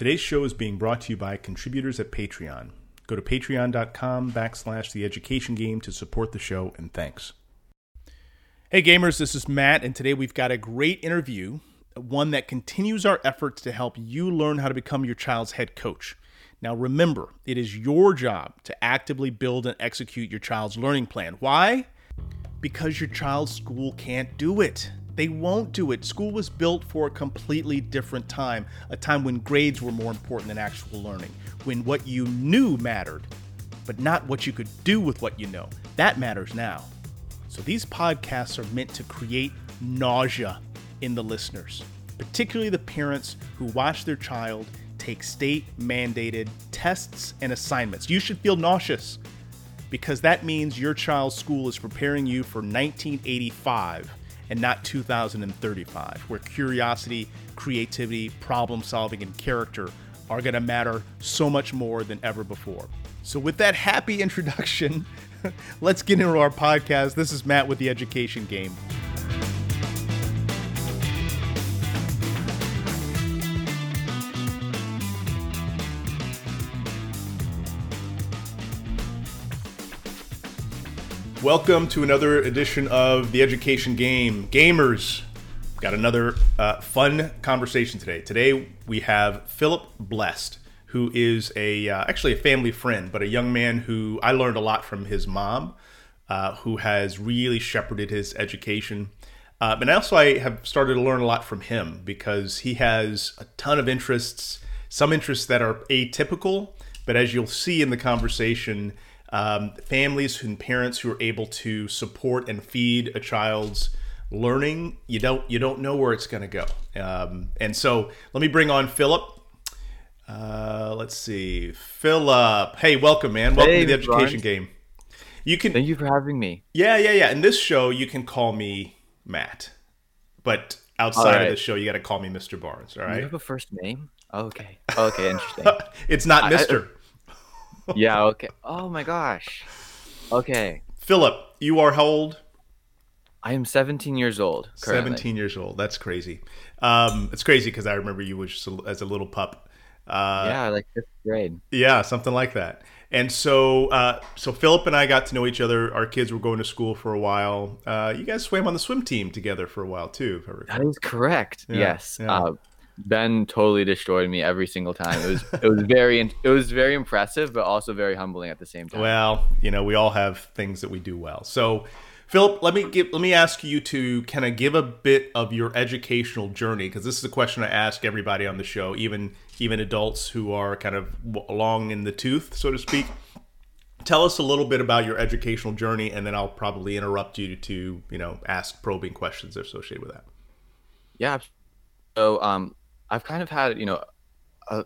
Today's show is being brought to you by contributors at Patreon. Go to patreon.com backslash the education game to support the show, and thanks. Hey gamers, this is Matt, and today we've got a great interview, one that continues our efforts to help you learn how to become your child's head coach. Now remember, it is your job to actively build and execute your child's learning plan. Why? Because your child's school can't do it. They won't do it. School was built for a completely different time, a time when grades were more important than actual learning, when what you knew mattered, but not what you could do with what you know. That matters now. So these podcasts are meant to create nausea in the listeners, particularly the parents who watch their child take state mandated tests and assignments. You should feel nauseous because that means your child's school is preparing you for 1985 and not 2035, where curiosity, creativity, problem solving, and character are going to matter so much more than ever before. So, with that happy introduction, let's get into our podcast. This is Matt with the Education Game. Welcome to another edition of the Education Game. Gamers, got another uh, fun conversation today. Today we have Philip Blest, who is a uh, actually a family friend, but a young man who I learned a lot from his mom, uh, who has really shepherded his education. Uh, and also I have started to learn a lot from him because he has a ton of interests, some interests that are atypical, but as you'll see in the conversation um, families and parents who are able to support and feed a child's learning you don't you don't know where it's going to go um, and so let me bring on philip uh, let's see philip hey welcome man welcome Hey, to the education Brian. game you can Thank you for having me. yeah yeah yeah in this show you can call me matt but outside All of the show you got to call me mr barnes All right. You have a first name? Okay. Okay, interesting. it's not I- I- mr yeah, okay. Oh my gosh. Okay. philip you are how old I am 17 years old currently. 17 years old. That's crazy. Um, it's crazy because I remember you was just a, as a little pup. Uh, Yeah, like fifth grade. yeah, something like that. And so, uh, so Philip and I got to know each other. Our kids were going to school for a while. Uh, you guys swam on the swim team together for a while too. if I recall. That is correct. Yeah, yes. yeah. Ben totally destroyed me every single time. It was it was very it was very impressive, but also very humbling at the same time. Well, you know, we all have things that we do well. So, Philip, let me give, let me ask you to kind of give a bit of your educational journey because this is a question I ask everybody on the show, even even adults who are kind of long in the tooth, so to speak. Tell us a little bit about your educational journey, and then I'll probably interrupt you to you know ask probing questions associated with that. Yeah. So um, I've kind of had you know, uh,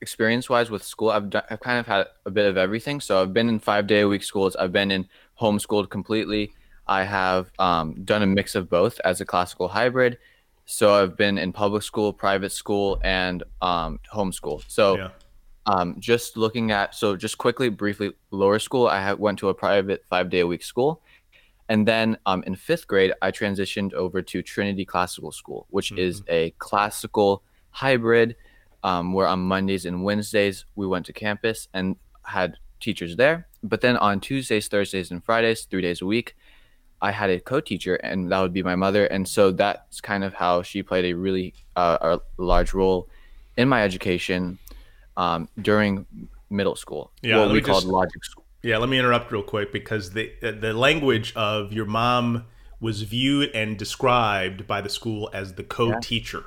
experience wise with school, I've done, I've kind of had a bit of everything. So I've been in five day a week schools. I've been in homeschooled completely. I have um, done a mix of both as a classical hybrid. So I've been in public school, private school, and um, homeschool. So Yeah. um, just looking at so just quickly briefly lower school i had, went to a private five day a week school and then um, in fifth grade i transitioned over to trinity classical school which is a classical hybrid um, where on mondays and wednesdays we went to campus and had teachers there but then on tuesdays thursdays and fridays three days a week i had a co-teacher and that would be my mother and so that's kind of how she played a really uh, a large role in my education um, during middle school. Yeah, what we called just- logic school. Yeah, let me interrupt real quick because the the language of your mom was viewed and described by the school as the co-teacher.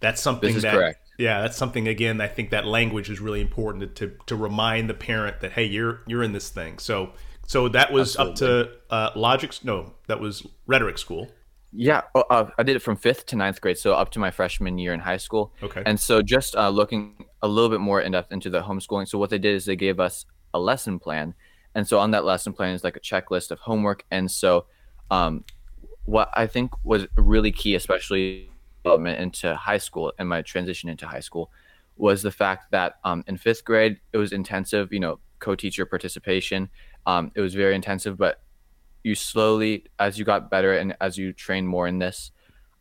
That's something This is that correct. yeah, that's something again I think that language is really important to to remind the parent that hey, you're you're in this thing. So so that was up to uh, logic no, that was rhetoric school. Yeah, oh, uh, I did it from fifth to ninth grade, so up to my freshman year in high school. Okay. And so just uh, looking a little bit more in depth into the homeschooling. So what they did is they gave us a lesson plan, and so on that lesson plan is like a checklist of homework. And so, um, what I think was really key, especially development into high school and my transition into high school, was the fact that um, in fifth grade it was intensive. You know, co-teacher participation. Um, it was very intensive, but you slowly, as you got better and as you trained more in this,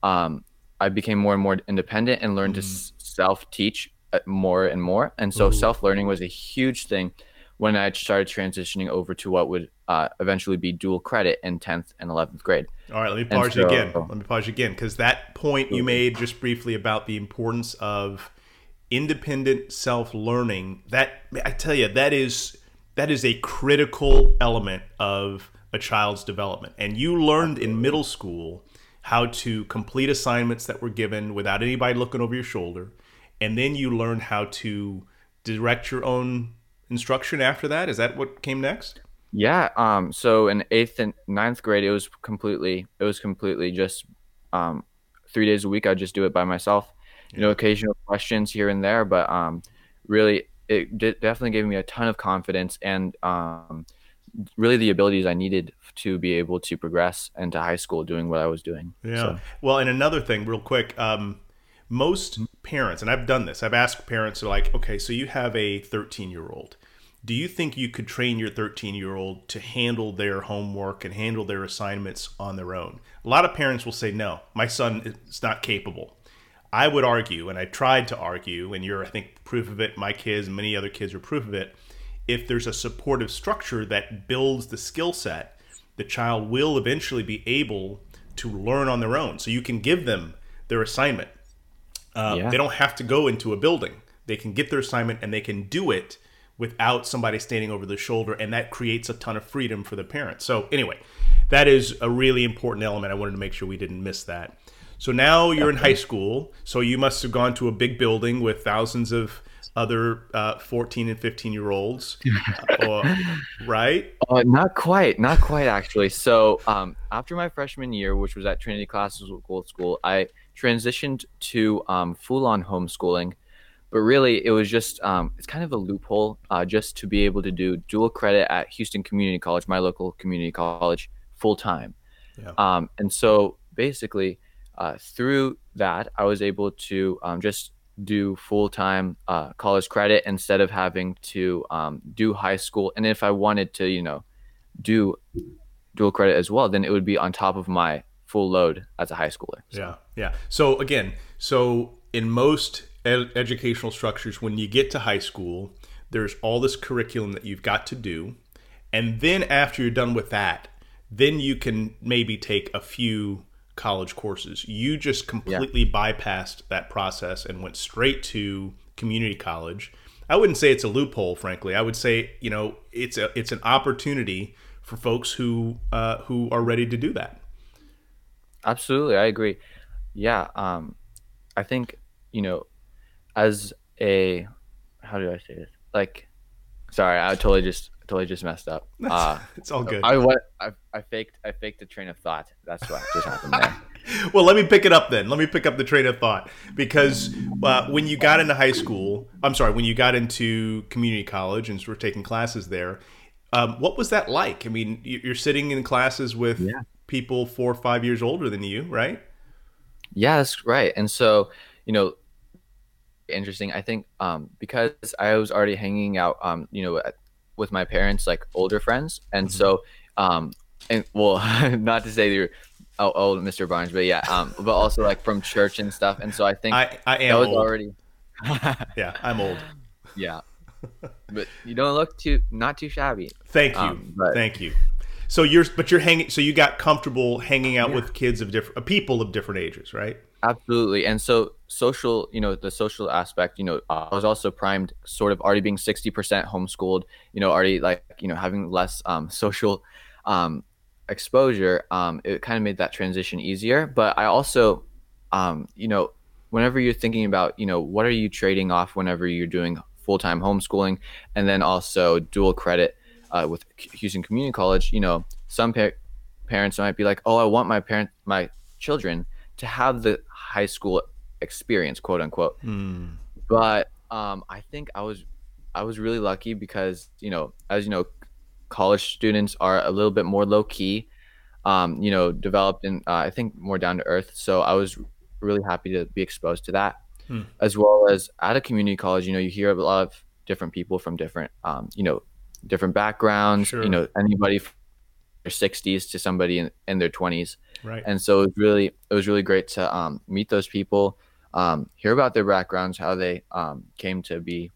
um, I became more and more independent and learned to s- self-teach uh, more and more. And so self learning was a huge thing when I started transitioning over to what would uh, eventually be dual credit in 10th and 11th grade. All right, let me pause so, you again. Let me pause you again because that point you made just briefly about the importance of independent self learning. That I tell you, that is that is a critical element of a child's development. And you learned in middle school how to complete assignments that were given without anybody looking over your shoulder, and then you learned how to direct your own instruction after that? Is that what came next? Yeah. Um. So in eighth and ninth grade, it was completely it was completely just um three days a week. I just do it by myself. Yeah. You know, occasional questions here and there, but um, really, it did, definitely gave me a ton of confidence and um, really the abilities I needed to be able to progress into high school doing what I was doing. Yeah. So. Well, and another thing, real quick, um, most parents, and I've done this, I've asked parents, like, okay, so you have a 13 year old do you think you could train your 13 year old to handle their homework and handle their assignments on their own? A lot of parents will say, no, my son is not capable. I would argue, and I tried to argue, and you're, I think, proof of it. My kids and many other kids are proof of it. If there's a supportive structure that builds the skill set, the child will eventually be able to learn on their own. So you can give them their assignment. Uh, yeah. They don't have to go into a building. They can get their assignment and they can do it without somebody standing over the shoulder, and that creates a ton of freedom for the parents. So anyway, that is a really important element. I wanted to make sure we didn't miss that. So now you're in high school, so you must have gone to a big building with thousands of other uh, 14 and 15 year olds, uh, right? Uh, not quite, not quite actually. So um, after my freshman year, which was at Trinity Classical School, I transitioned to um, full on homeschooling but really it was just um, it's kind of a loophole uh, just to be able to do dual credit at Houston Community College, my local community college, full time. Yeah. Um, and so basically, uh, through that, I was able to um, just do full time uh, college credit instead of having to um, do high school. And if I wanted to, you know, do dual credit as well, then it would be on top of my full load as a high schooler. So. Yeah, yeah. So again, so in most ed- educational structures, when you get to high school, there's all this curriculum that you've got to do. And then after you're done with that, then you can maybe take a few college courses. You just completely yeah. bypassed that process and went straight to community college. I wouldn't say it's a loophole, frankly. I would say, you know, it's a it's an opportunity for folks who uh, who are ready to do that. Absolutely, I agree. Yeah, um, I think you know as a how do I say this? Like, sorry, I totally just totally just messed up. Uh, it's all good. I I, I faked I faked a train of thought. That's what just happened there. well, let me pick it up then. Let me pick up the train of thought because uh, when you got into high school, I'm sorry, when you got into community college and were taking classes there, um, what was that like? I mean, you're sitting in classes with yeah. People four or five years older than you, right? Yeah, that's right. And so, you know, interesting. I think um, because I was already hanging out, um, you know, with my parents, like older friends, and mm-hmm. so, um, and well, not to say you're oh, old, Mr. Barnes, but yeah, um, but also like from church and stuff, and so I think I, I am was old. already. yeah, I'm old. Yeah, but you don't look too not too shabby. Thank you, um, but, thank you. So you're, but you're hanging. So you got comfortable hanging out yeah. with kids of different, uh, people of different ages, right? Absolutely. And so social, you know, the social aspect, you know, I was also primed sort of already being 60% homeschooled, you know, already like, you know, having less um, social um, exposure. Um, it kind of made that transition easier. But I also, um, you know, whenever you're thinking about, you know, what are you trading off whenever you're doing full-time homeschooling and then also dual credit uh, with Houston Community College, you know, some pa- parents might be like, oh, I want my parent, my children to have the high school experience, quote unquote. Mm. But um, I think I was I was really lucky because you know, as you know, college students are a little bit more low key, um, you know, developed and uh, I think more down to earth. So I was really happy to be exposed to that, mm. as well as at a community college. You know, you hear a lot of different people from different, um, you know, different backgrounds. Sure. You know, anybody their 60s to somebody in, in their 20s right and so it was really it was really great to um, meet those people um, hear about their backgrounds, how they um, came to be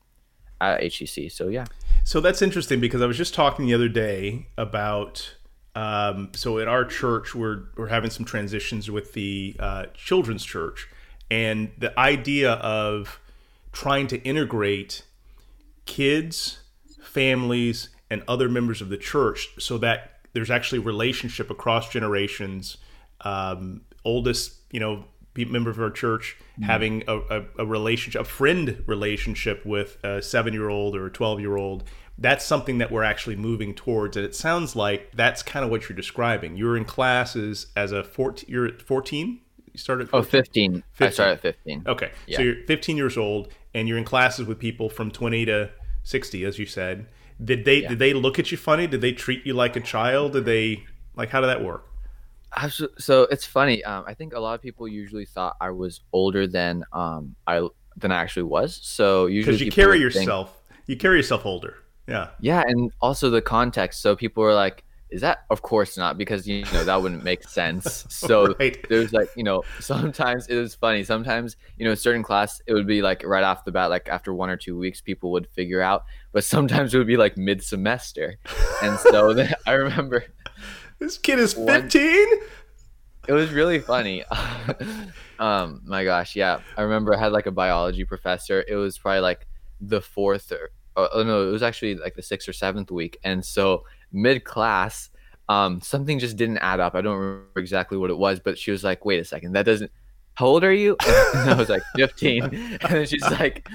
at HCC. So yeah. So that's interesting because I was just talking the other day about. Um, so at our church, we're we're having some transitions with the uh, children's church, and the idea of trying to integrate kids, families, and other members of the church so that there's actually relationship across generations. Um, oldest, you know, member of our church mm-hmm. having a, a, a, relationship, a friend relationship with a seven year old or a 12 year old. That's something that we're actually moving towards. And it sounds like that's kind of what you're describing. You're in classes as a 14, you're 14? You started 14? Oh, 15. 15. I started at 15. Okay. Yeah. So you're 15 years old and you're in classes with people from 20 to 60, as you said. Did they, yeah. did they look at you funny? Did they treat you like a child? Did they, like, how did that work? so it's funny. Um, I think a lot of people usually thought I was older than um I than I actually was. So usually because you carry yourself, think, you carry yourself older. Yeah. Yeah, and also the context. So people were like, "Is that?" Of course not, because you know that wouldn't make sense. So right. there's like you know sometimes it was funny. Sometimes you know a certain class it would be like right off the bat, like after one or two weeks, people would figure out. But sometimes it would be like mid semester, and so then I remember this kid is 15? It was really funny. um, my gosh, yeah. I remember I had like a biology professor. It was probably like the fourth or oh no, it was actually like the sixth or seventh week. And so mid class, um, something just didn't add up. I don't remember exactly what it was, but she was like, "Wait a second, that doesn't." How old are you? And I was like, 15. And then she's like,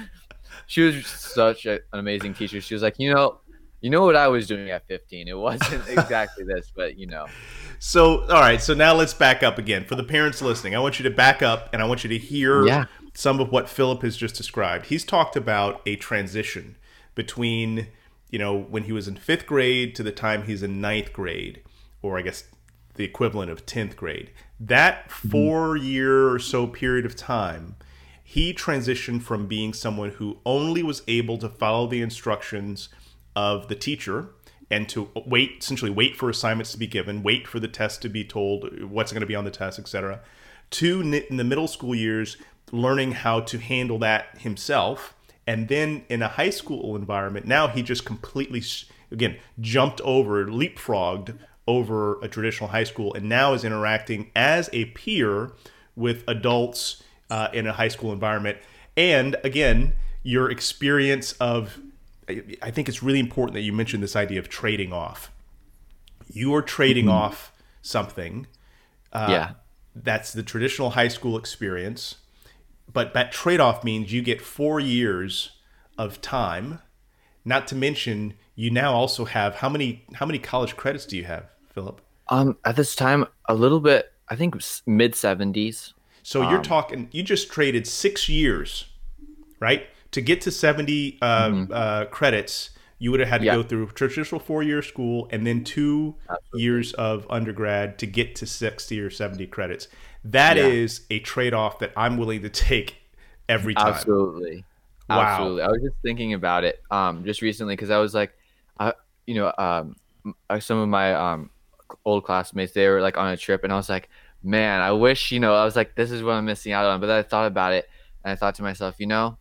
she was such a, an amazing teacher. She was like, you know, you know what I was doing at 15. It wasn't exactly this, but you know. So, all right. So now let's back up again. For the parents listening, I want you to back up and I want you to hear yeah. some of what Philip has just described. He's talked about a transition between, you know, when he was in fifth grade to the time he's in ninth grade, or I guess the equivalent of 10th grade. That mm-hmm. four year or so period of time, he transitioned from being someone who only was able to follow the instructions of the teacher and to wait essentially wait for assignments to be given wait for the test to be told what's going to be on the test etc to in the middle school years learning how to handle that himself and then in a high school environment now he just completely again jumped over leapfrogged over a traditional high school and now is interacting as a peer with adults uh, in a high school environment and again your experience of I think it's really important that you mentioned this idea of trading off. You are trading mm-hmm. off something. Uh, yeah. That's the traditional high school experience. But that trade off means you get four years of time. Not to mention, you now also have how many how many college credits do you have, Philip? Um, at this time, a little bit. I think mid seventies. So you're um, talking. You just traded six years, right? to get to 70 uh, mm-hmm. uh, credits, you would have had to yeah. go through traditional four year school and then two Absolutely. years of undergrad to get to 60 or 70 credits. That yeah. is a trade off that I'm willing to take every time. Absolutely. Wow. Absolutely. I was just thinking about it um, just recently because I was like, I, you know, um, some of my um, old classmates, they were like on a trip and I was like, man, I wish, you know, I was like, this is what I'm missing out on. But then I thought about it and I thought to myself, you know,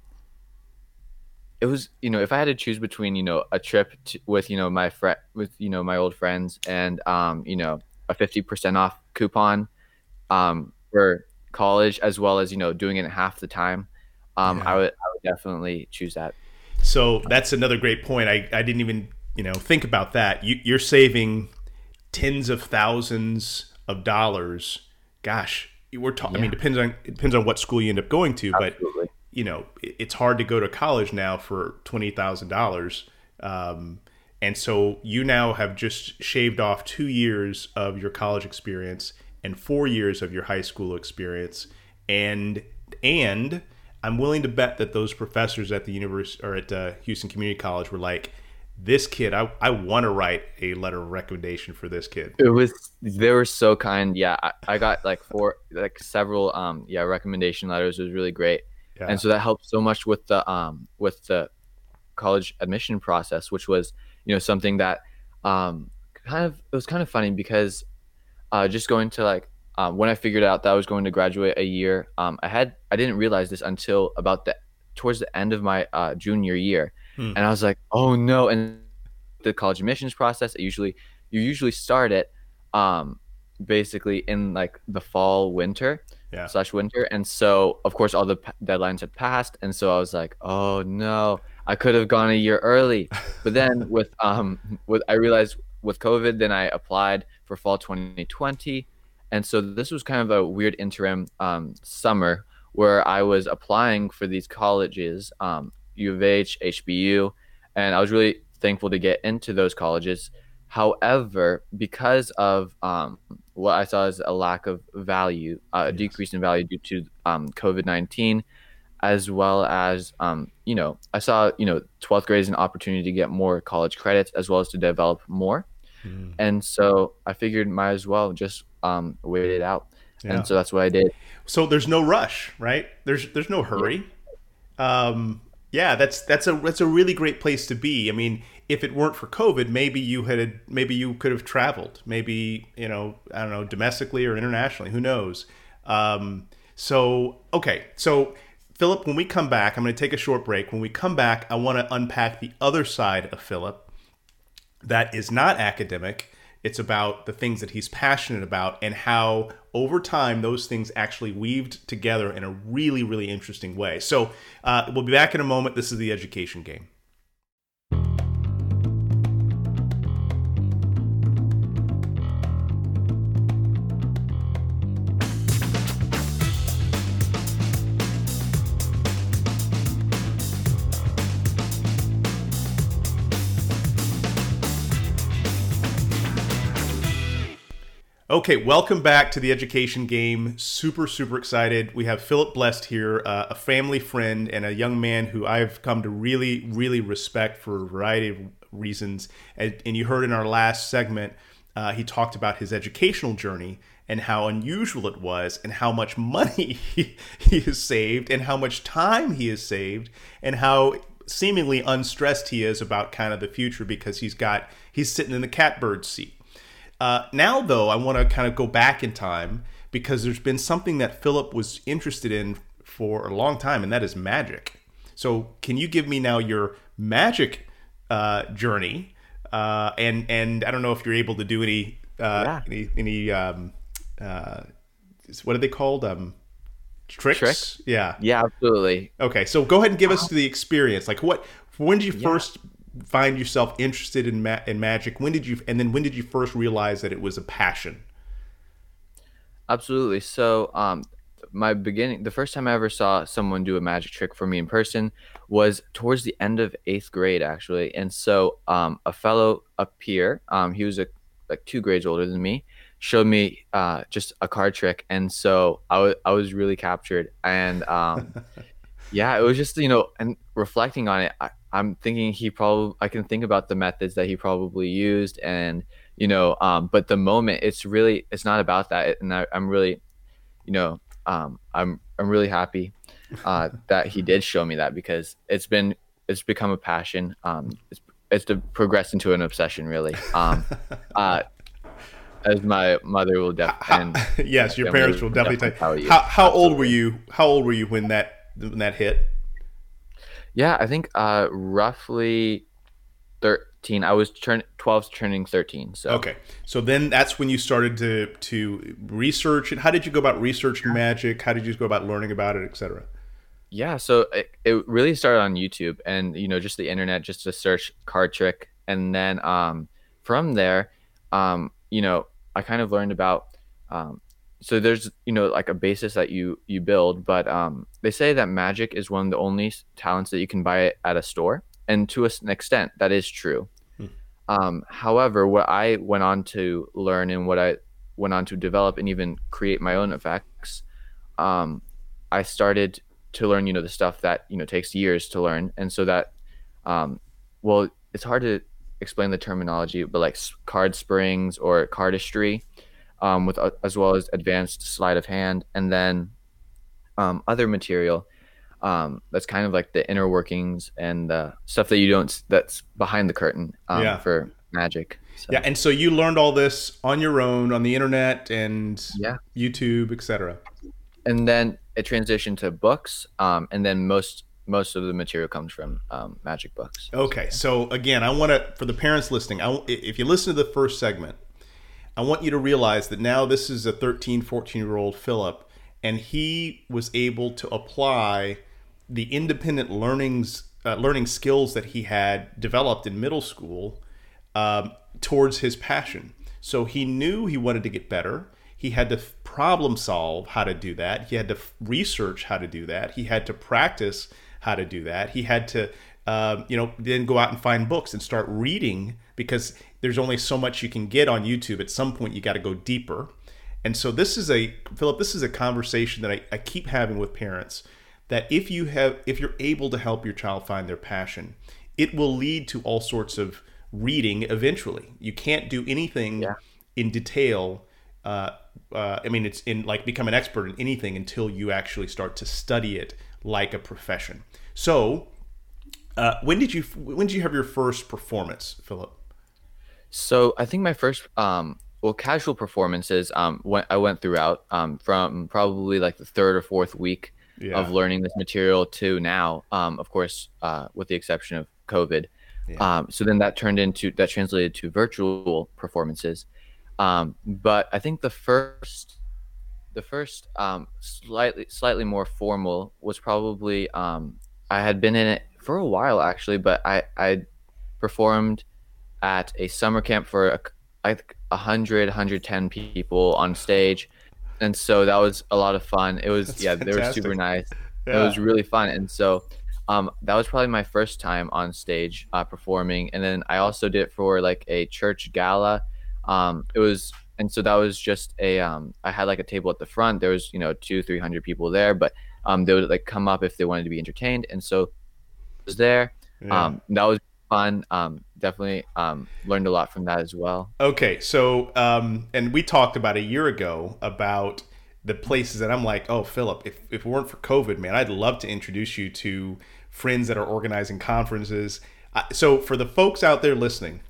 it was you know if I had to choose between you know a trip to, with you know my friend with you know my old friends and um you know a fifty percent off coupon um for college as well as you know doing it half the time um yeah. I would I would definitely choose that. So that's another great point. I I didn't even you know think about that. You, you're saving tens of thousands of dollars. Gosh, we're talking. Yeah. I mean, depends on it depends on what school you end up going to, Absolutely. but you know, it's hard to go to college now for twenty thousand um, dollars. And so you now have just shaved off two years of your college experience and four years of your high school experience, and and I'm willing to bet that those professors at the university or at uh, Houston Community College were like, "This kid, I, I want to write a letter of recommendation for this kid." It was they were so kind. Yeah, I, I got like four, like several, um, yeah, recommendation letters. It was really great. Yeah. And so that helped so much with the um with the college admission process, which was you know something that um kind of it was kind of funny because uh just going to like um, when I figured out that I was going to graduate a year um, ahead, I didn't realize this until about the towards the end of my uh, junior year, hmm. and I was like, oh no! And the college admissions process, it usually you usually start it um, basically in like the fall winter yeah. slash winter, and so of course all the p- deadlines had passed, and so I was like, oh no, I could have gone a year early, but then with um with I realized with COVID, then I applied for fall 2020 and so this was kind of a weird interim um, summer where I was applying for these colleges, um, U of H, HBU, and I was really thankful to get into those colleges. However, because of um, what I saw is a lack of value, uh, a decrease in value due to um, COVID 19, as well as, um, you know, I saw, you know, 12th grade is an opportunity to get more college credits as well as to develop more. Mm. And so I figured might as well just um, wait it out. Yeah. And so that's what I did. So there's no rush, right? There's there's no hurry. Yeah. Um, yeah, that's that's a that's a really great place to be. I mean, if it weren't for COVID, maybe you had maybe you could have traveled, maybe you know I don't know domestically or internationally. Who knows? Um, so okay, so Philip, when we come back, I'm going to take a short break. When we come back, I want to unpack the other side of Philip that is not academic it's about the things that he's passionate about and how over time those things actually weaved together in a really, really interesting way. So uh, we'll be back in a moment. This is the education game. Okay, welcome back to the education game. Super, super excited. We have Philip Blest here, uh, a family friend and a young man who I've come to really, really respect for a variety of reasons. And, and you heard in our last segment, uh, he talked about his educational journey and how unusual it was, and how much money he, he has saved, and how much time he has saved, and how seemingly unstressed he is about kind of the future because he's got he's sitting in the catbird seat uh, now, though, I want to kind of go back in time because there's been something that Philip was interested in for a long time, and that is magic. So, can you give me now your magic uh, journey? Uh, and and I don't know if you're able to do any uh, yeah. any any um, uh, what are they called? Um, tricks? tricks? Yeah. Yeah, absolutely. Okay, so go ahead and give us the experience. Like, what? When did you yeah. first find yourself interested in ma- in magic? When did you and then when did you first realize that it was a passion? Absolutely. So, um, my beginning, the first time I ever saw someone do a magic trick for me in person was towards the end of eighth grade, actually. And so, um, a fellow up here, um, he was a, like two grades older than me, showed me uh, just a card trick, and so I was I was really captured. And um, yeah, it was just you know, and reflecting on it, I, I'm thinking he probably I can think about the methods that he probably used and you know um but the moment it's really it's not about that. And I, am really you know um I'm I'm really happy uh that he did show me that because it's been it's become a passion. Um it's it's to progress into an obsession really. Um uh as my mother will definitely yes your parents will definitely, definitely tell you. how, how old were you how old were you when that when that hit yeah, I think uh, roughly 13. I was turn 12 turning 13. So Okay. So then that's when you started to to research it. How did you go about researching magic? How did you go about learning about it, etc.? Yeah, so it, it really started on YouTube and you know just the internet just to search card trick and then um from there um you know I kind of learned about um so there's you know like a basis that you you build but um, they say that magic is one of the only talents that you can buy at a store and to an extent that is true hmm. um, however what i went on to learn and what i went on to develop and even create my own effects um, i started to learn you know the stuff that you know takes years to learn and so that um, well it's hard to explain the terminology but like card springs or cardistry um, with uh, as well as advanced sleight of hand, and then um, other material um, that's kind of like the inner workings and the stuff that you don't that's behind the curtain um, yeah. for magic. So, Yeah, and so you learned all this on your own on the internet and Yeah. YouTube, etc. and then it transitioned to books, um, and then most most of the material comes from um, magic books. Okay, so again, I want to for the parents listening, I, if you listen to the first segment, I want you to realize that now this is a 13, 14 year old Philip, and he was able to apply the independent learnings uh, learning skills that he had developed in middle school um, towards his passion. So he knew he wanted to get better. He had to problem solve how to do that. He had to research how to do that. He had to practice how to do that. He had to, um, you know, then go out and find books and start reading because there's only so much you can get on YouTube. At some point, you got to go deeper. And so this is a Philip. This is a conversation that I, I keep having with parents. That if you have, if you're able to help your child find their passion, it will lead to all sorts of reading eventually. You can't do anything Yeah. in detail. Uh, uh, I mean, it's in like become an expert in anything until you actually start to study it like a profession. So, uh, when did you when did you have your first performance, Philip? So I think my first, um, well, casual performances, um, went, I went throughout, um, from probably like the third or fourth week Yeah. of learning this material to now, um, of course, uh, with the exception of COVID. Yeah. Um, so then that turned into that translated to virtual performances. Um, but I think the first, the first, um, slightly slightly more formal was probably um, I had been in it for a while actually, but I I performed at a summer camp for a, I think 100 110 people on stage. And so that was a lot of fun. It was That's yeah they were super fantastic. nice. It was really fun. And so um, that was probably my first time on stage uh, performing. And then i also did it for like a church gala. Um, it was and so that was just a um, i had like a table at the front. There was you know two three hundred people there but um, they would like come up if they wanted to be entertained. And so I was there. Yeah. um, that was fun um, definitely um, learned a lot from that as well Okay, so um, and we talked about a year ago about the places that I'm like, oh, Philip, if, if it weren't for COVID, man, I'd love to introduce you to friends that are organizing conferences. Uh, so for the folks out there listening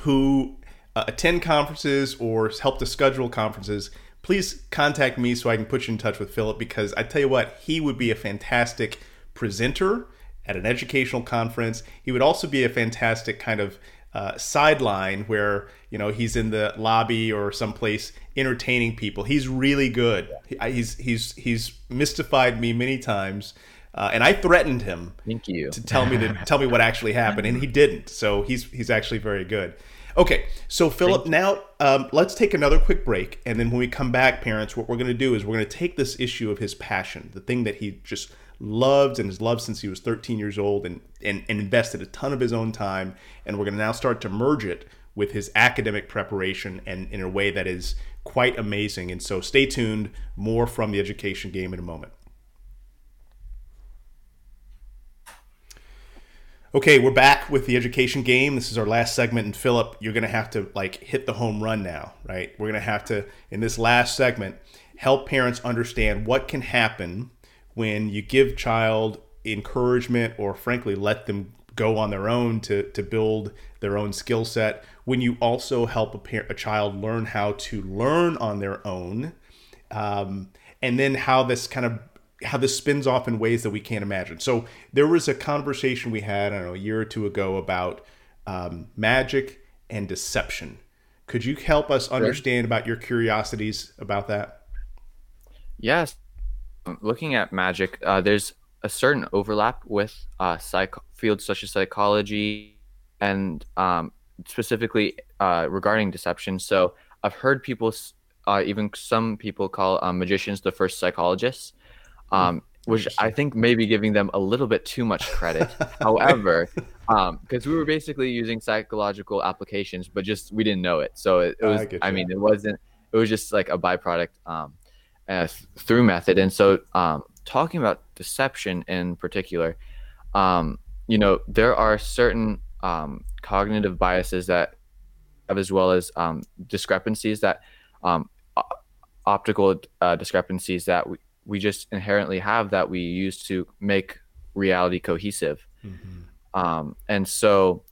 who uh, attend conferences or help to schedule conferences, please contact me so I can put you in touch with Philip because I tell you what, he would be a fantastic presenter at an educational conference. He would also be a fantastic kind of uh, sideline where you know he's in the lobby or someplace entertaining people. He's really good. He- He's he's he's mystified me many times, uh, and I threatened him thank you to tell me to tell me what actually happened, and he didn't. So he's he's actually very good. Okay, so Philip, now um, let's take another quick break, and then when we come back, parents, what we're going to do is we're going to take this issue of his passion, the thing that he just loved and has loved since he was 13 years old, and and, and invested a ton of his own time, and we're going to now start to merge it with his academic preparation and in a way that is quite amazing. And so stay tuned. More from the education game in a moment. Okay, we're back with the education game. This is our last segment, and Philip, you're gonna have to like hit the home run now, right? We're gonna have to in this last segment help parents understand what can happen when you give child encouragement or frankly let them go on their own to to build their own skill set. When you also help a parent, a child learn how to learn on their own, um, and then how this kind of how this spins off in ways that we can't imagine. So there was a conversation we had, I don't know, a year or two ago about um, magic and deception. Could you help us understand about your curiosities about that? Yes. Looking at magic, uh, there's a certain overlap with uh, psych- fields such as psychology and um, specifically uh, regarding deception. So I've heard people, uh, even some people call um, magicians the first psychologists, um, which I think may be giving them a little bit too much credit. However, because we were basically using psychological applications, but just we didn't know it. So it, it was, get I mean, it wasn't, it was just like a byproduct. Uh, through method. And so, um, talking about deception in particular, um, you know, there are certain um, cognitive biases that have, as well as um, discrepancies that um, optical uh, discrepancies that we, we just inherently have that we use to make reality cohesive. Um, and so,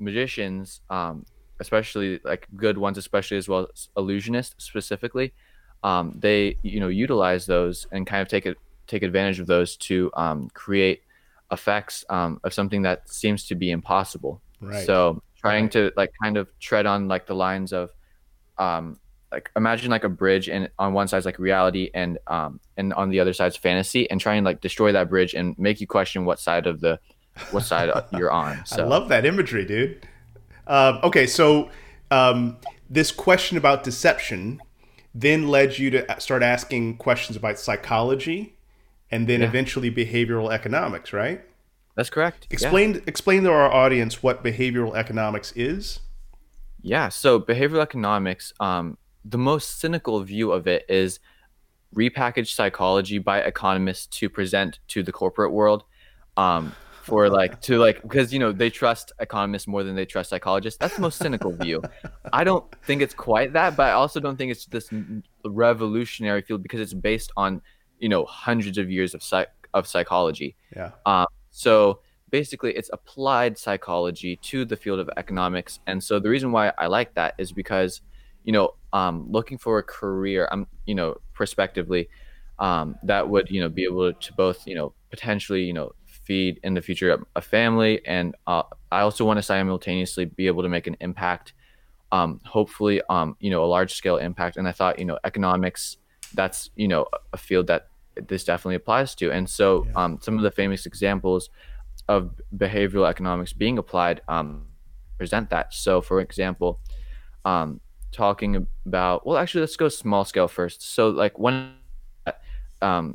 magicians, um, especially like good ones, especially as well as illusionist specifically, um, they you know utilize those and kind of take it take advantage of those to um, create effects um, of something that seems to be impossible. Right. So trying Right. to like kind of tread on like the lines of um, like imagine like a bridge and on one side's like reality and um and on the other side's fantasy and try and like destroy that bridge and make you question what side of the what side you're on. So I love that imagery, dude. Um, okay, so um, this question about deception then led you to start asking questions about psychology and then Yeah. eventually behavioral economics, right? that's correct. Yeah. Explain explain to our audience what behavioral economics is. Yeah. So behavioral economics, um, the most cynical view of it is repackaged psychology by economists to present to the corporate world. Um, for like to like because you know they trust economists more than they trust psychologists. That's the most cynical view. I don't think it's quite that, but I also don't think it's this revolutionary field because it's based on you know hundreds of years of psych of psychology. Yeah. Um, so basically, it's applied psychology to the field of economics. And so the reason why I like that is because, you know, um, looking for a career, I'm, you know, prospectively, um, that would, you know, be able to both, you know, potentially, you know, feed in the future a- a family. And uh, I also want to simultaneously be able to make an impact, um, hopefully, um, you know, a large scale impact. And I thought, you know, economics, that's, you know, a- a field that this definitely applies to. And so Yeah. um, some of the famous examples of behavioral economics being applied um, present that. So, for example, um, talking about, well, actually, let's go small scale first. So, like one that um,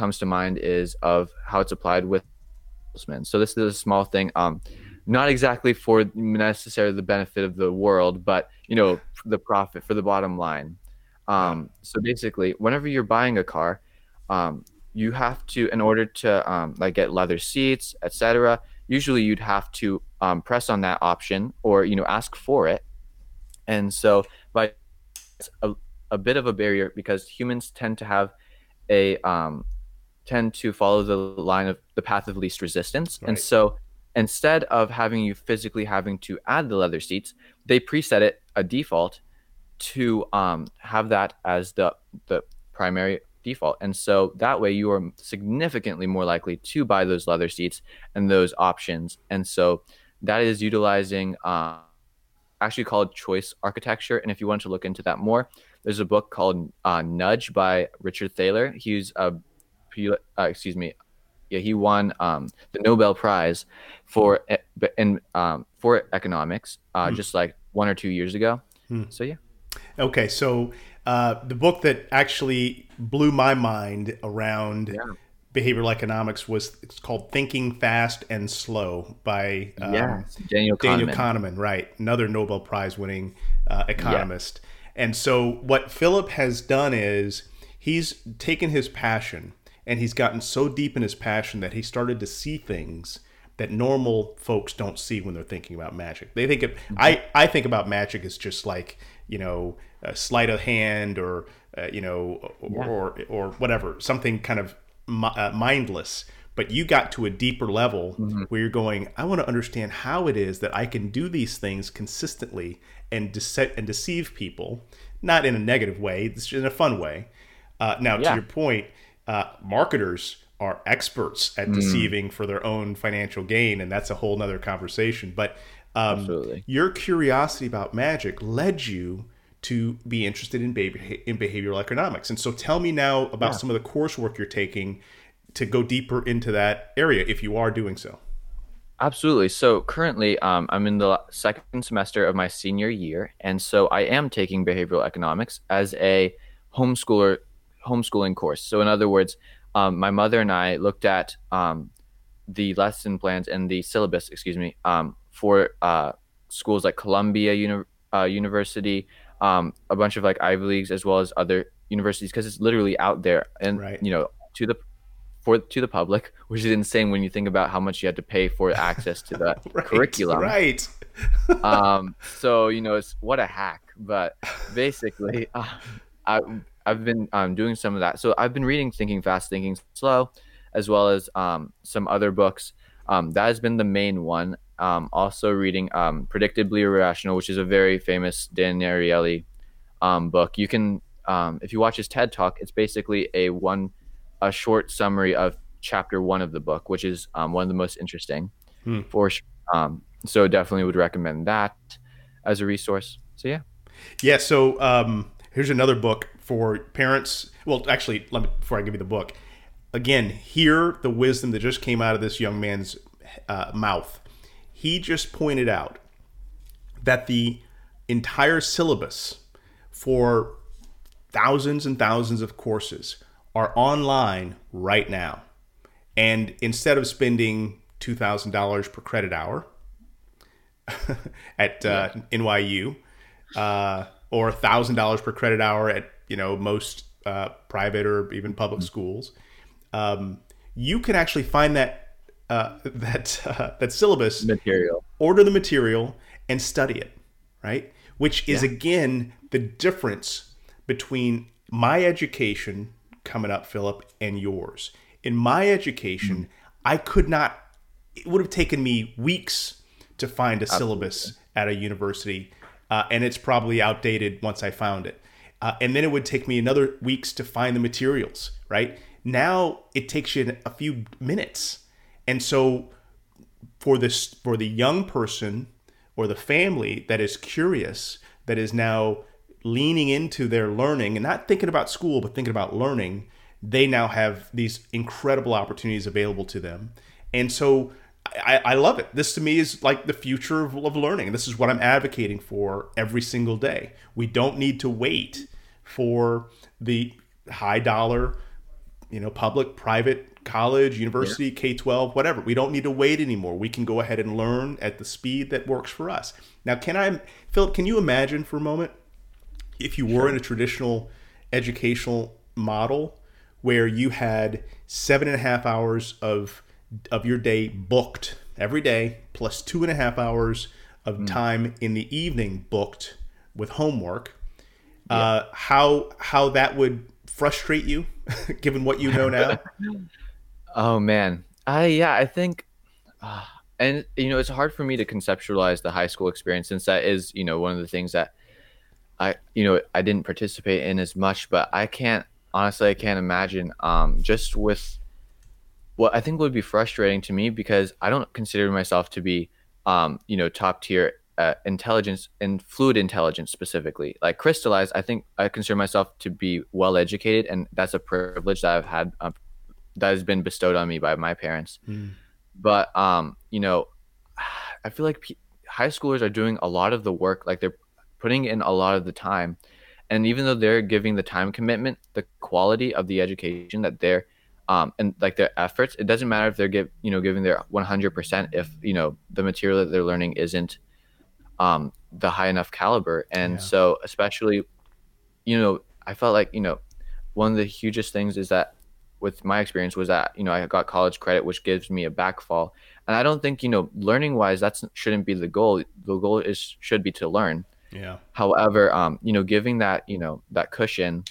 comes to mind is of how it's applied with salesmen. So, this is a small thing. Um, not exactly for necessarily the benefit of the world, but you know, the profit for the bottom line. Um, so basically, whenever you're buying a car, um, you have to, in order to um, like get leather seats, etc. Usually, you'd have to um, press on that option or you know ask for it. And so, by a, a bit of a barrier because humans tend to have a um, tend to follow the line of the path of least resistance. Right. And so, instead of having you physically having to add the leather seats, they preset it a default to um, have that as the the primary default. And so that way you are significantly more likely to buy those leather seats and those options. And so that is utilizing uh, actually called choice architecture. And if you want to look into that more, there's a book called uh, Nudge by Richard Thaler. He's a uh, excuse me, yeah, he won um, the Nobel Prize for e- in um, for economics uh, Hmm. just like one or two years ago. Hmm. So yeah, Okay, so uh, the book that actually blew my mind around Yeah. behavioral economics was it's called Thinking Fast and Slow by um, yeah, Daniel Daniel Kahneman. Kahneman, right? Another Nobel Prize winning uh, economist. And so what Philip has done is he's taken his passion and he's gotten so deep in his passion that he started to see things that normal folks don't see when they're thinking about magic. They think of I I think about magic as just like you know a sleight of hand or uh, you know or, or or whatever something kind of mi- uh, mindless. But you got to a deeper level where you're going. I want to understand how it is that I can do these things consistently and dece- and deceive people, not in a negative way, it's in a fun way. Uh, now, to your point, uh, marketers are experts Mm. at deceiving for their own financial gain, and that's a whole nother conversation. But um, your curiosity about magic led you to be interested in, behavior, in behavioral economics. And so, tell me now about some of the coursework you're taking to go deeper into that area, if you are doing so. Absolutely. So currently, um, I'm in the second semester of my senior year, and so I am taking behavioral economics as a homeschooler homeschooling course. So in other words, um, my mother and I looked at um, the lesson plans and the syllabus, excuse me, um, for uh, schools like Columbia Uni- uh, University, um, a bunch of like Ivy Leagues, as well as other universities, because it's literally out there and Right. you know to the for to the public, which is insane when you think about how much you had to pay for access to the Right, curriculum. Right. Um, so you know, it's what a hack. But basically, uh, I I've been um, doing some of that. So I've been reading Thinking Fast, Thinking Slow, as well as um, some other books. Um, that has been the main one. Um, also reading um, Predictably Irrational, which is a very famous Dan Ariely um, book. You can, um, if you watch his TED Talk, it's basically a one, a short summary of chapter one of the book, which is um, one of the most interesting. Hmm. For sure. Um, so definitely would recommend that as a resource. So yeah. Yeah. So um, here's another book for parents. Well, actually, let me before I give you the book. Again, hear the wisdom that just came out of this young man's uh, mouth. He just pointed out that the entire syllabus for thousands and thousands of courses are online right now. And instead of spending $2,000 per credit hour at uh, NYU uh, or $1,000 per credit hour at, you know, most uh, private or even public schools, um, you can actually find that uh, that uh, that syllabus Material. order the material and study it, right? Which is again the difference between my education coming up, Phillip, and yours. In my education, I could not, it would have taken me weeks to find a syllabus at a university, uh, and it's probably outdated once I found it. Uh, and then it would take me another weeks to find the materials, right? Now it takes you a few minutes. And so for this for the young person or the family that is curious that is now leaning into their learning and not thinking about school but thinking about learning they now have these incredible opportunities available to them and so I, I love it this to me is like the future of, of learning this is what i'm advocating for every single day we don't need to wait for the high dollar you know, public, private, college, university, K 12, whatever. We don't need to wait anymore. We can go ahead and learn at the speed that works for us. Now, can I, Phillip, can you imagine for a moment if you were in a traditional educational model where you had seven and a half hours of, of your day booked every day, plus two and a half hours of hmm. time in the evening booked with homework? Uh, how how that would frustrate you, given what you know now? Oh man, I yeah, I think, uh, and you know, it's hard for me to conceptualize the high school experience since that is you know one of the things that I you know I didn't participate in as much, but I can't honestly I can't imagine um just with what I think would be frustrating to me because I don't consider myself to be um you know top tier uh, intelligence and fluid intelligence specifically. Like crystallized i think i consider myself to be well educated and that's a privilege that i've had uh, that has been bestowed on me by my parents. But um you know i feel like p- high schoolers are doing a lot of the work like they're putting in a lot of the time. And even though they're giving the time commitment the quality of the education that they're um and like their efforts it doesn't matter if they're give you know giving their 100% if you know the material that they're learning isn't um the high enough caliber and Yeah. so especially you know i felt like you know one of the hugest things is that with my experience was that you know i got college credit which gives me a backfall and i don't think you know learning wise that shouldn't be the goal the goal is should be to learn Yeah. however um you know giving that you know that cushion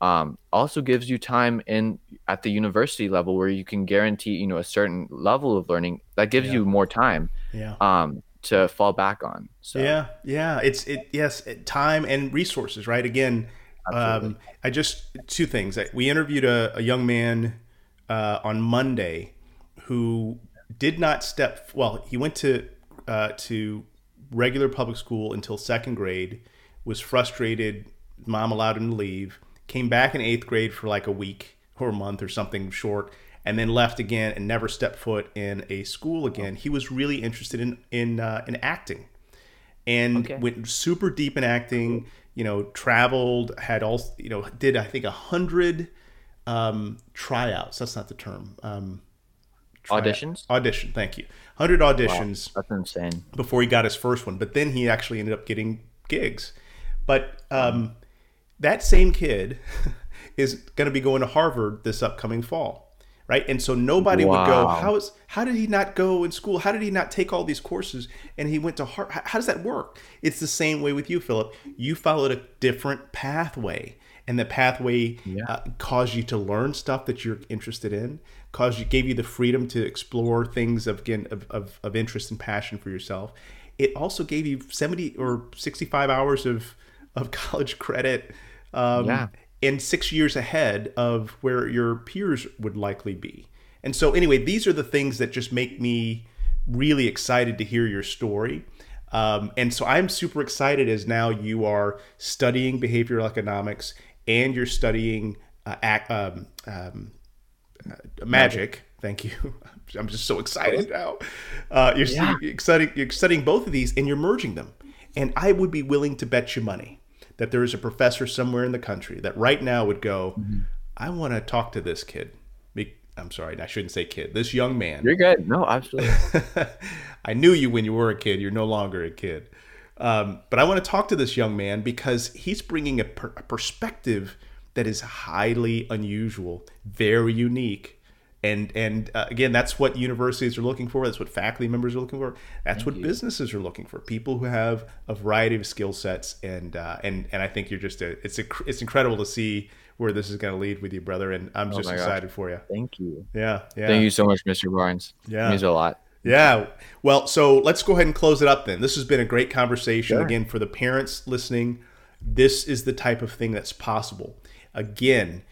um also gives you time in at the university level where you can guarantee you know a certain level of learning that gives Yeah. you more time Yeah. um to fall back on so Yeah, yeah. It's it. Yes, time and resources. Right. Again, um, I just two things. We interviewed a, a young man uh, on Monday who did not step. Well, he went to uh, to regular public school until second grade. Was frustrated. Mom allowed him to leave. Came back in eighth grade for like a week or a month or something short, and then left again and never stepped foot in a school again. He was really interested in in uh, in acting and Okay. went super deep in acting. You know, traveled, had all you know, did I think a hundred um, tryouts. That's not the term. Um, tryout- Auditions? Audition. Thank you. Hundred auditions that's insane before he got his first one. But then he actually ended up getting gigs. But um, that same kid is going to be going to Harvard this upcoming fall, right? And so nobody would go, how is how did he not go in school? How did he not take all these courses? And he went to Harvard. How does that work? It's the same way with you, Phillip. You followed a different pathway. and the pathway Yeah. uh, caused you to learn stuff that you're interested in, caused you gave you the freedom to explore things of again of, of, of interest and passion for yourself. It also gave you 70 or 65 hours of of college credit um, Yeah. And six years ahead of where your peers would likely be. And so, anyway, these are the things that just make me really excited to hear your story. Um, and so, I'm super excited as now you are studying behavioral economics and you're studying uh, ac- um, um, uh, magic. Thank you. I'm just so excited now. Uh, you're, Yeah. you're studying, you're studying both of these and you're merging them. And I would be willing to bet you money that there is a professor somewhere in the country that right now would go, I want to talk to this kid. I'm sorry, I shouldn't say kid. This young man. You're good. No, absolutely. I knew you when you were a kid. You're no longer a kid. Um, but I want to talk to this young man because he's bringing a, per- a perspective that is highly unusual, very unique. And and uh, again, that's what universities are looking for. That's what faculty members are looking for. That's what businesses are looking for. People who have a variety of skill sets. And uh, and and I think you're just a, it's a, it's incredible to see where this is going to lead with you, brother. And I'm just my gosh. excited for you. Thank you. Yeah, yeah. Thank you so much, Mr. Barnes. Yeah. It means a lot. Yeah. Well, so let's go ahead and close it up then. This has been a great conversation. Sure. Again, for the parents listening, this is the type of thing that's possible. Again,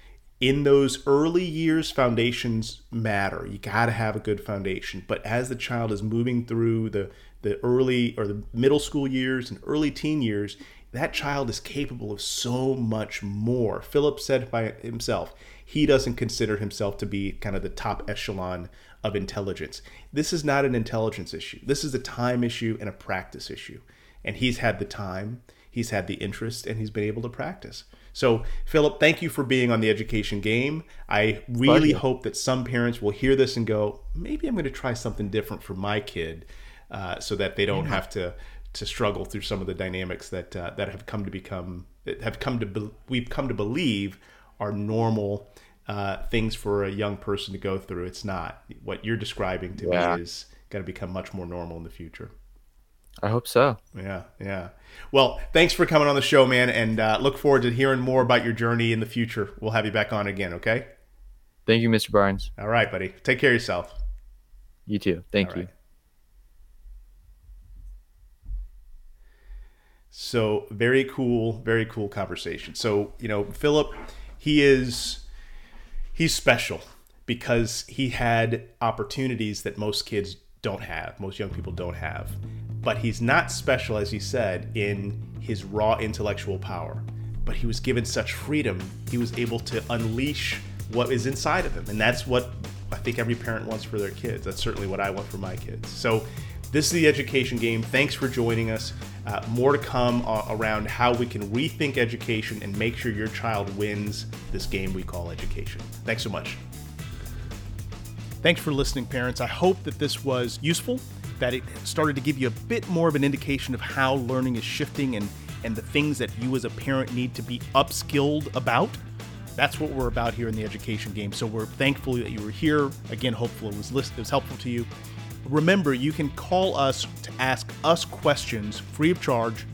in those early years, foundations matter. You got to have a good foundation. But as the child is moving through the, the early or the middle school years and early teen years, that child is capable of so much more. Phillip said by himself, he doesn't consider himself to be kind of the top echelon of intelligence. This is not an intelligence issue. This is a time issue and a practice issue. And he's had the time, he's had the interest, and he's been able to practice. So, Phillip, thank you for being on the education game. I really hope that some parents will hear this and go, maybe I'm going to try something different for my kid uh, so that they don't have to to struggle through some of the dynamics that uh, that have come to become have come to be, we've come to believe are normal uh, things for a young person to go through. It's not what you're describing to Yeah. me is going to become much more normal in the future. I hope so. Yeah, yeah. Well, thanks for coming on the show, man, and uh, look forward to hearing more about your journey in the future. We'll have you back on again, okay? Thank you, Mr. Barnes. All right, buddy. Take care of yourself. You too. Thank All you. right. So very cool, very cool conversation. So you know, Phillip, he is he's special because he had opportunities that most kids don't have, most young people don't have. But he's not special, as he said, in his raw intellectual power. But he was given such freedom, he was able to unleash what is inside of him. And that's what I think every parent wants for their kids. That's certainly what I want for my kids. So this is the education game. Thanks for joining us. Uh, more to come uh, around how we can rethink education and make sure your child wins this game we call education. Thanks so much. Thanks for listening, parents. I hope that this was useful, that it started to give you a bit more of an indication of how learning is shifting and, and the things that you as a parent need to be upskilled about. That's what we're about here in the education game. So we're thankful that you were here. Again, hopefully it was, list- it was helpful to you. Remember, you can call us to ask us questions free of charge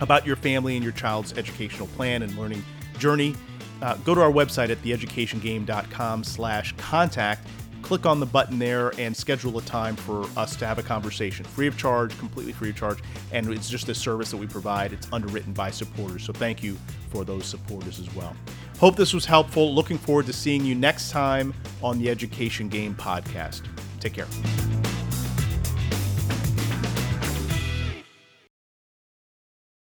about your family and your child's educational plan and learning journey. Uh, go to our website at theeducationgame.com slash contact. Click on the button there and schedule a time for us to have a conversation. Free of charge, completely free of charge. And it's just a service that we provide. It's underwritten by supporters. So thank you for those supporters as well. Hope this was helpful. Looking forward to seeing you next time on the Education Game podcast. Take care.